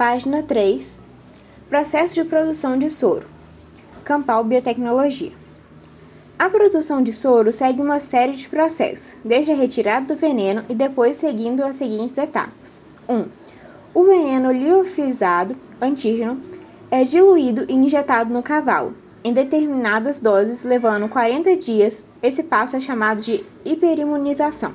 Página 3. Processo de produção de soro. Campal Biotecnologia. A produção de soro segue uma série de processos, desde a retirada do veneno e depois seguindo as seguintes etapas. 1. Um, o veneno liofilizado, antígeno, é diluído e injetado no cavalo, em determinadas doses, levando 40 dias. Esse passo é chamado de hiperimunização.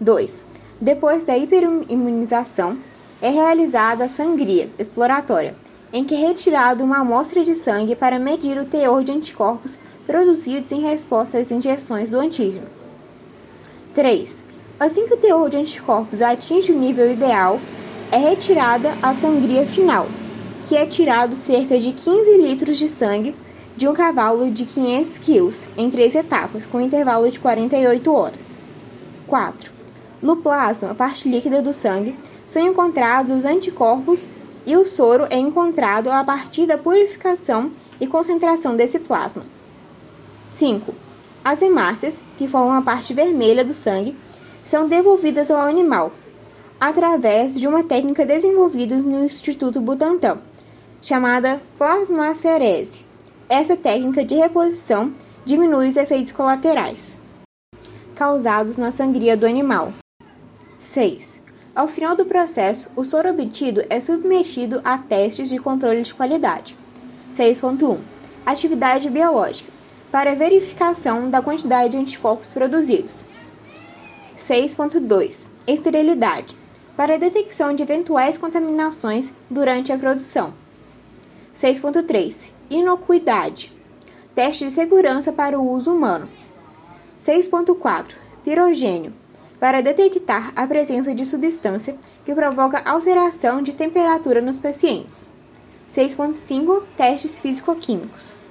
2. Depois da hiperimunização, é realizada a sangria exploratória, em que é retirada uma amostra de sangue para medir o teor de anticorpos produzidos em resposta às injeções do antígeno. 3. Assim que o teor de anticorpos atinge o nível ideal, é retirada a sangria final, que é tirado cerca de 15 litros de sangue de um cavalo de 500 quilos, em três etapas, com intervalo de 48 horas. 4. No plasma, a parte líquida do sangue, são encontrados os anticorpos e o soro é encontrado a partir da purificação e concentração desse plasma. 5. As hemácias, que formam a parte vermelha do sangue, são devolvidas ao animal através de uma técnica desenvolvida no Instituto Butantan, chamada plasmaferese. Essa técnica de reposição diminui os efeitos colaterais causados na sangria do animal. 6. Ao final do processo, o soro obtido é submetido a testes de controle de qualidade. 6.1. Atividade biológica para verificação da quantidade de anticorpos produzidos. 6.2. Esterilidade para detecção de eventuais contaminações durante a produção. 6.3. Inocuidade teste de segurança para o uso humano. 6.4. Pirogênio para detectar a presença de substância que provoca alteração de temperatura nos pacientes. 6.5 Testes físico-químicos.